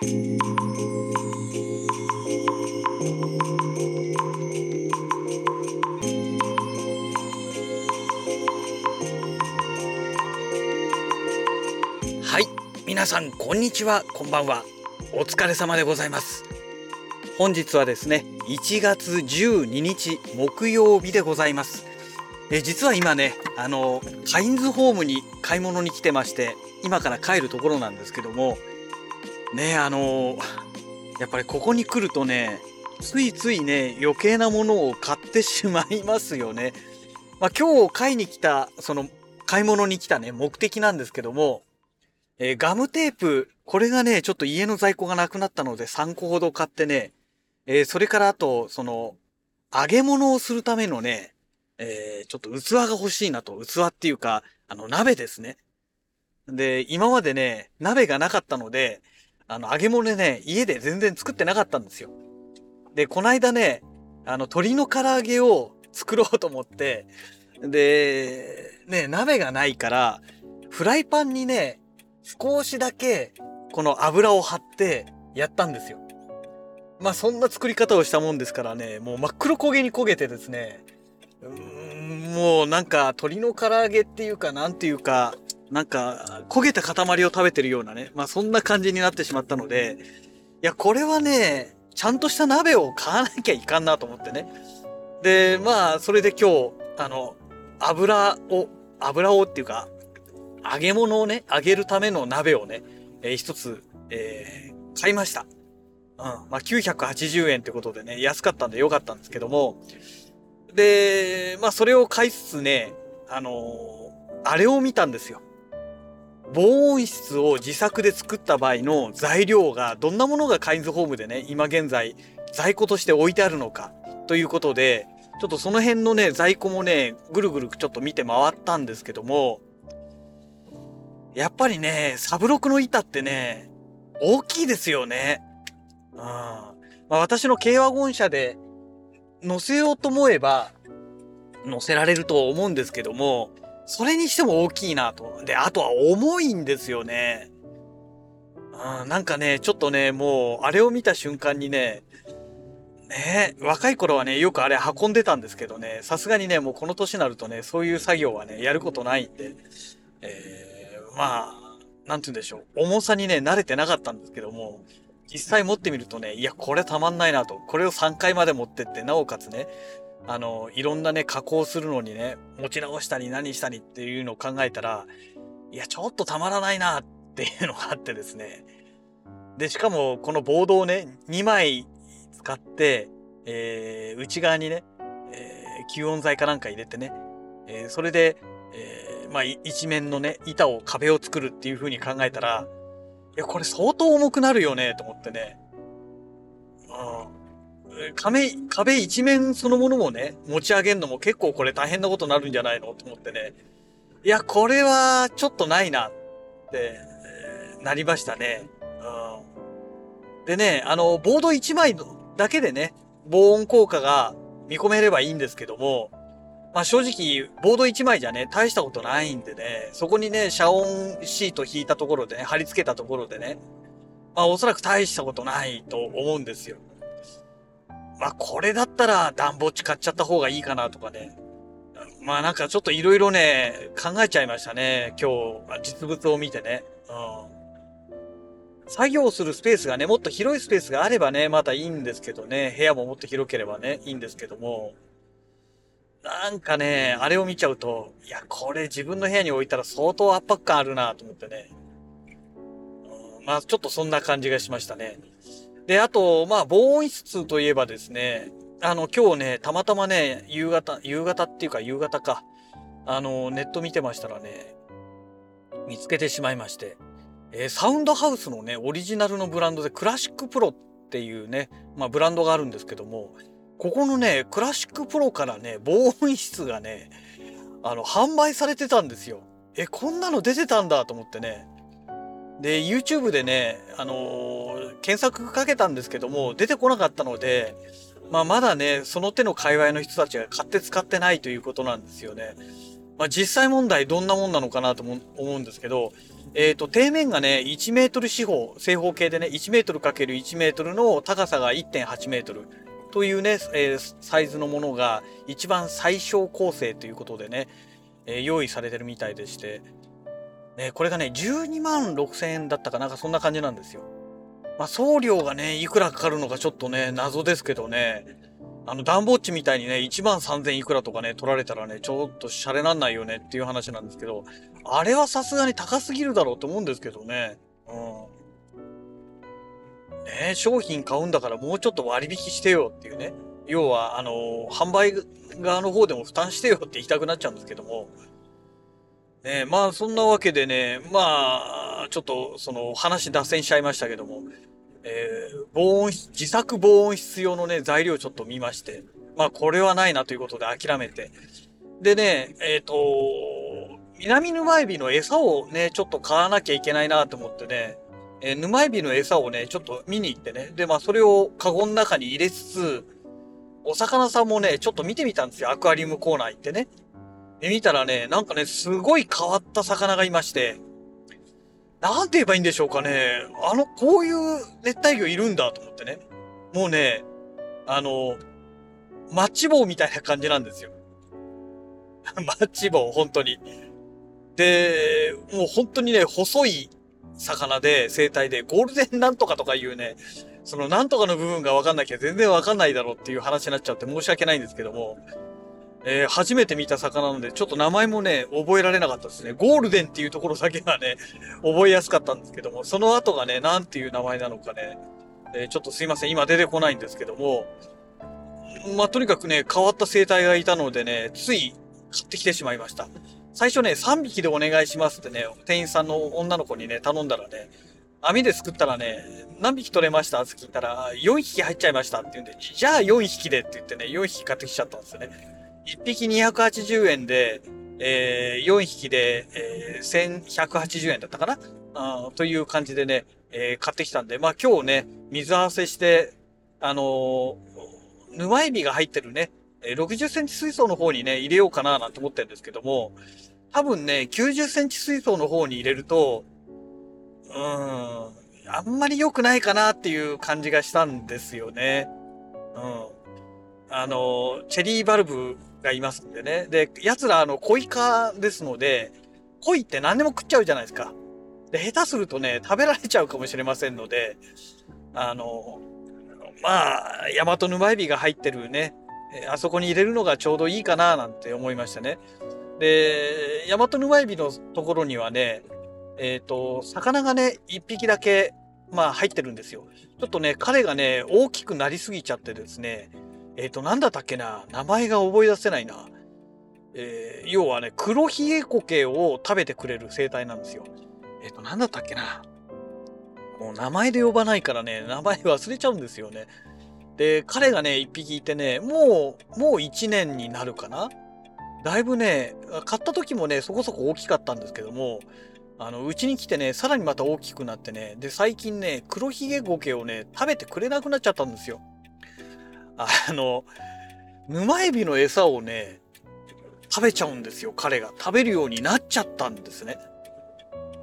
はい。皆さんこんにちは。こんばんは。お疲れ様でございます。本日はですね1月12日木曜日でございます。え実は今ねあのカインズホームに買い物に来てまして今から帰るところなんですけどもねあのやっぱりここに来るとねついついね余計なものを買ってしまいますよねまあ、今日買いに来たその買い物に来たね目的なんですけどもえーガムテープ、これがね、ちょっと家の在庫がなくなったので3個ほど買ってね、えーそれからあと、その、揚げ物をするためのね、えーちょっと器が欲しいなと、器っていうか、あの、鍋ですね。で、今までね、鍋がなかったので、あの、揚げ物ね、家で全然作ってなかったんですよ。で、こないだね、あの、鶏の唐揚げを作ろうと思って、で、ね、鍋がないから、フライパンにね、少しだけこの油を張ってやったんですよ。まあそんな作り方をしたもんですからね、もう真っ黒焦げに焦げてですね、うーんもうなんか鶏の唐揚げっていうかなんていうか、なんか焦げた塊を食べてるようなね、まあそんな感じになってしまったので、いやこれはね、ちゃんとした鍋を買わなきゃいかんなと思ってね。で、まあそれで今日、あの、油を、油をっていうか、揚げ物をね、揚げるための鍋をね、えー一つ、えー買いました。うん。まあ、980円ってことでね、安かったんでよかったんですけども、で、まあ、それを買いつつね、あのーあれを見たんですよ。防音室を自作で作った場合の材料が、どんなものがカインズホームでね、今現在、在庫として置いてあるのか、ということで、ちょっとその辺のね、在庫もね、ぐるぐるちょっと見て回ったんですけども、やっぱりね、サブロクの板ってね、大きいですよね。うん。まあ私の軽ワゴン車で乗せようと思えば乗せられると思うんですけども、それにしても大きいなと。で、あとは重いんですよね。うん、なんかね、ちょっとね、もう、あれを見た瞬間にね、ね若い頃はね、よくあれ運んでたんですけどね、さすがにね、もうこの年になるとね、そういう作業はね、やることないんで、えー、まあ、なんて言うんでしょう。重さにね、慣れてなかったんですけども、実際持ってみるとね、いや、これたまんないなと。これを3回まで持ってって、なおかつね、あの、いろんなね、加工するのにね、持ち直したり何したりっていうのを考えたら、いや、ちょっとたまらないなっていうのがあってですね。で、しかも、このボードをね、2枚使って、えー、内側にね、えー吸音材かなんか入れてね、えーそれで、えーまあ、一面のね、板を、壁を作るっていう風に考えたら、いや、これ相当重くなるよね、と思ってね。壁、壁一面そのものもね、持ち上げるのも結構これ大変なことになるんじゃないのと思ってね。いや、これはちょっとないなって、えーなりましたね。うん。でね、あの、ボード1枚だけでね、防音効果が見込めればいいんですけども、まあ正直、ボード1枚じゃね、大したことないんでね、そこにね、遮音シート引いたところでね、貼り付けたところでね、まあおそらく大したことないと思うんですよ。まあこれだったら暖房使っちゃった方がいいかなとかね。まあなんかちょっといろいろね、考えちゃいましたね、今日、実物を見てね。うん。作業するスペースがね、もっと広いスペースがあればね、またいいんですけどね、部屋ももっと広ければね、いいんですけども、なんかね、あれを見ちゃうと、いや、これ自分の部屋に置いたら相当圧迫感あるなと思ってね。うんまあ、ちょっとそんな感じがしましたね。で、あと、まあ、防音室といえばですね、あの、今日ね、たまたまね、夕方、夕方っていうか夕方か、あの、ネット見てましたらね、見つけてしまいまして、えーサウンドハウスのね、オリジナルのブランドで CLASSIC PROっていうね、まあブランドがあるんですけども、ここのね、 CLASSIC PROからね、防音室がね、あの、販売されてたんですよ。え、こんなの出てたんだと思ってね。で、YouTube でね、あのー検索かけたんですけども、出てこなかったので、まあまだね、その手の界隈の人たちが買って使ってないということなんですよね。まあ実際問題どんなもんなのかなと思うんですけど、えっ、と、底面がね、1メートル四方、正方形でね、1メートル ×1 メートルの高さが1.8メートルというね、えーサイズのものが一番最小構成ということでね、えー用意されてるみたいでして、ね、これがね、12万6千円だったかなんかそんな感じなんですよ。まあ、送料がね、いくらかかるのかちょっとね、謎ですけどね、あの、ダンボッチみたいにね、1万3000いくらとかね、取られたらね、ちょっとシャレなんないよねっていう話なんですけど、あれはさすがに高すぎるだろうと思うんですけどね。うん。ね商品買うんだからもうちょっと割引してよっていうね。要は、あの、販売側の方でも負担してよって言いたくなっちゃうんですけども。ねまあ、そんなわけでね、まあ、ちょっと、その、話脱線しちゃいましたけども、えー防音、自作防音室用のね、材料ちょっと見まして、まあ、これはないなということで諦めて。でね、えっ、と、南沼エビの餌をね、ちょっと買わなきゃいけないなと思ってね、えー沼エビの餌をね、ちょっと見に行ってね、で、まあ、それをカゴの中に入れつつ、お魚さんもね、ちょっと見てみたんですよ。アクアリウムコーナー行ってね。で、見たらね、なんかね、すごい変わった魚がいまして、なんて言えばいいんでしょうかね。あの、こういう熱帯魚いるんだと思ってね。もうね、あの、マッチ棒みたいな感じなんですよ。マッチ棒、本当に。で、もう本当にね、細い魚で、生態で、ゴールデンなんとかとかいうね、そのなんとかの部分がわかんなきゃ全然わかんないだろうっていう話になっちゃって申し訳ないんですけども、えー初めて見た魚なので、ちょっと名前もね、覚えられなかったですね。ゴールデンっていうところだけがね、覚えやすかったんですけども、その後がね、なんていう名前なのかね、えーちょっとすいません、今出てこないんですけども、まあ、とにかくね、変わった生態がいたのでね、つい買ってきてしまいました。最初ね、3匹でお願いしますってね、店員さんの女の子にね、頼んだらね、網ですくったらね、何匹取れました？って聞いたら、4匹入っちゃいましたって言うんで、じゃあ4匹でって言ってね、4匹買ってきちゃったんですよね。1匹280円で、えー4匹で、えー1180円だったかな？あという感じでね、えー買ってきたんで、まあ今日ね、水合わせして、あのー沼エビが入ってるね、60センチ水槽の方にね、入れようかななんて思ってるんですけども、多分ね、90センチ水槽の方に入れると、うーん、あんまり良くないかなっていう感じがしたんですよね。うん。あの、チェリーバルブがいますんでね。で、奴らあの、コイ科ですので、コイって何でも食っちゃうじゃないですか。で、下手するとね、食べられちゃうかもしれませんので、あの、まあ、ヤマトヌマエビが入ってるね、あそこに入れるのがちょうどいいかななんて思いましたね。で、ヤマトヌマエビのところにはね、えっ、と、魚がね、一匹だけ、まあ入ってるんですよ。ちょっとね、彼がね、大きくなりすぎちゃってですね、えっ、と、なんだったっけな、名前が覚え出せないな。えー要はね、黒ひげコケを食べてくれる生態なんですよ。えっ、と、なんだったっけな？もう名前で呼ばないからね、名前忘れちゃうんですよね。で、彼がね、一匹いてね、もう、もう一年になるかな？だいぶね、買った時もね、そこそこ大きかったんですけども、あの、うちに来てね、さらにまた大きくなってね、で、最近ね、黒ひげゴケをね、食べてくれなくなっちゃったんですよ。あの、沼エビの餌をね、食べちゃうんですよ、彼が。食べるようになっちゃったんですね。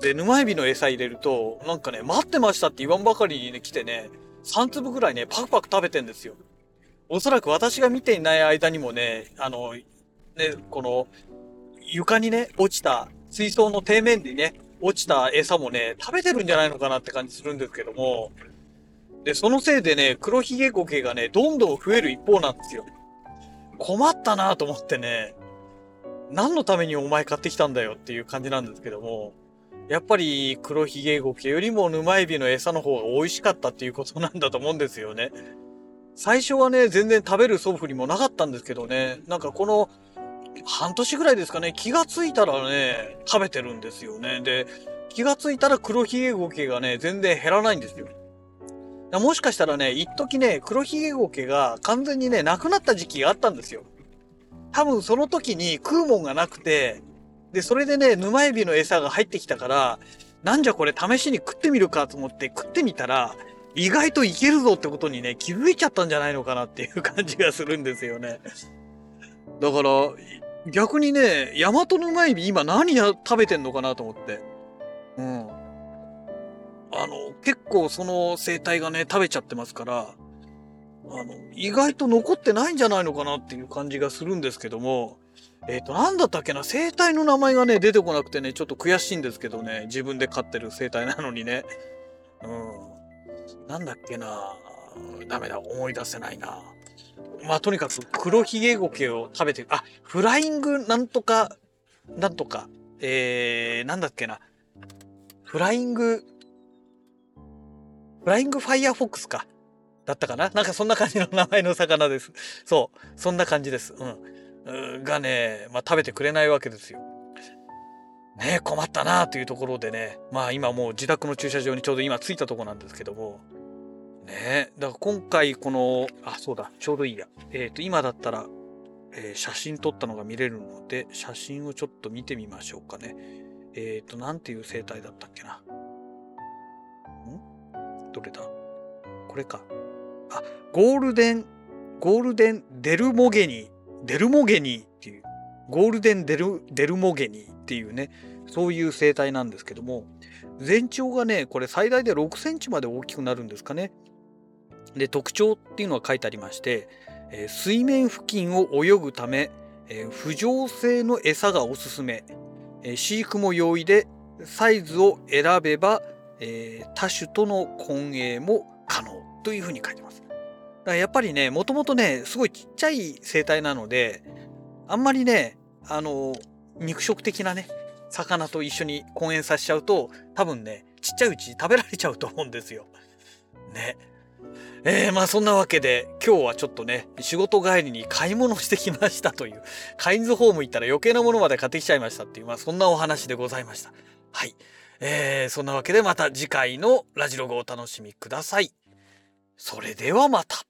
で、沼エビの餌入れると、なんかね、待ってましたって言わんばかりにね、来てね、3粒ぐらいね、パクパク食べてんですよ。おそらく私が見ていない間にもね、あの、ね、この、床にね、落ちた、水槽の底面にね、落ちた餌もね、食べてるんじゃないのかなって感じするんですけども、で、そのせいでね、黒ひげゴケがね、どんどん増える一方なんですよ。困ったなと思ってね、何のためにお前買ってきたんだよっていう感じなんですけども、やっぱり黒ひげゴケよりも沼エビの餌の方が美味しかったっていうことなんだと思うんですよね。最初はね、全然食べる素振りもなかったんですけどね、なんかこの半年ぐらいですかね、気がついたらね、食べてるんですよね。で、気がついたら黒ひげゴケがね、全然減らないんですよ。もしかしたらね、一時ね、黒ひげゴケが完全にね、なくなった時期があったんですよ。多分その時に食うもんがなくて、で、それでね、沼エビの餌が入ってきたから、なんじゃこれ試しに食ってみるかと思って食ってみたら、意外といけるぞってことにね、気づいちゃったんじゃないのかなっていう感じがするんですよね。だから、逆にね、ヤマトヌマエビ今何や食べてんのかなと思って。うん。あの、結構その生態がね、食べちゃってますから、あの、意外と残ってないんじゃないのかなっていう感じがするんですけども、えっ、と、なんだったっけな、生態の名前がね、出てこなくてね、ちょっと悔しいんですけどね、自分で飼ってる生態なのにね。うん。なんだっけな、ダメだ、思い出せないな。まあ、とにかく黒ひげゴケを食べて、あ、フライングなんとか、なんとか、えー、なんだっけな。フライング、フライングファイヤーフォックスか。だったかな？なんかそんな感じの名前の魚です。そう。そんな感じです。うん。がね、まあ食べてくれないわけですよ。ね困ったなというところでね。まあ今もう自宅の駐車場にちょうど今着いたとこなんですけども。ねだから今回この、あ、そうだ、ちょうどいいや。えっ、ー、と、今だったら、えー、写真撮ったのが見れるので、写真をちょっと見てみましょうかね。えっ、ー、と、なんていう生態だったっけな。どれだこれか。あ、ゴールデン、ゴールデンデルモゲニー、デルモゲニーっていう、ゴールデンデル、デルモゲニーっていうね、そういう生態なんですけども、全長がね、これ最大で6センチまで大きくなるんですかね。で、特徴っていうのが書いてありまして、えー、水面付近を泳ぐため、えー、浮上性の餌がおすすめ、えー、飼育も容易で、サイズを選べば、え多種との混泳も可能というふうに書いてます。だからやっぱりね、もともとね、すごいちっちゃい生態なので、あんまりね、あの、肉食的なね、魚と一緒に混泳させちゃうと、多分ね、ちっちゃいうち食べられちゃうと思うんですよ。ね。えー、まあそんなわけで今日はちょっとね仕事帰りに買い物してきましたというカインズホーム行ったら余計なものまで買ってきちゃいましたっていうまあそんなお話でございましたはいえー、そんなわけでまた次回のラジログをお楽しみください。それではまた。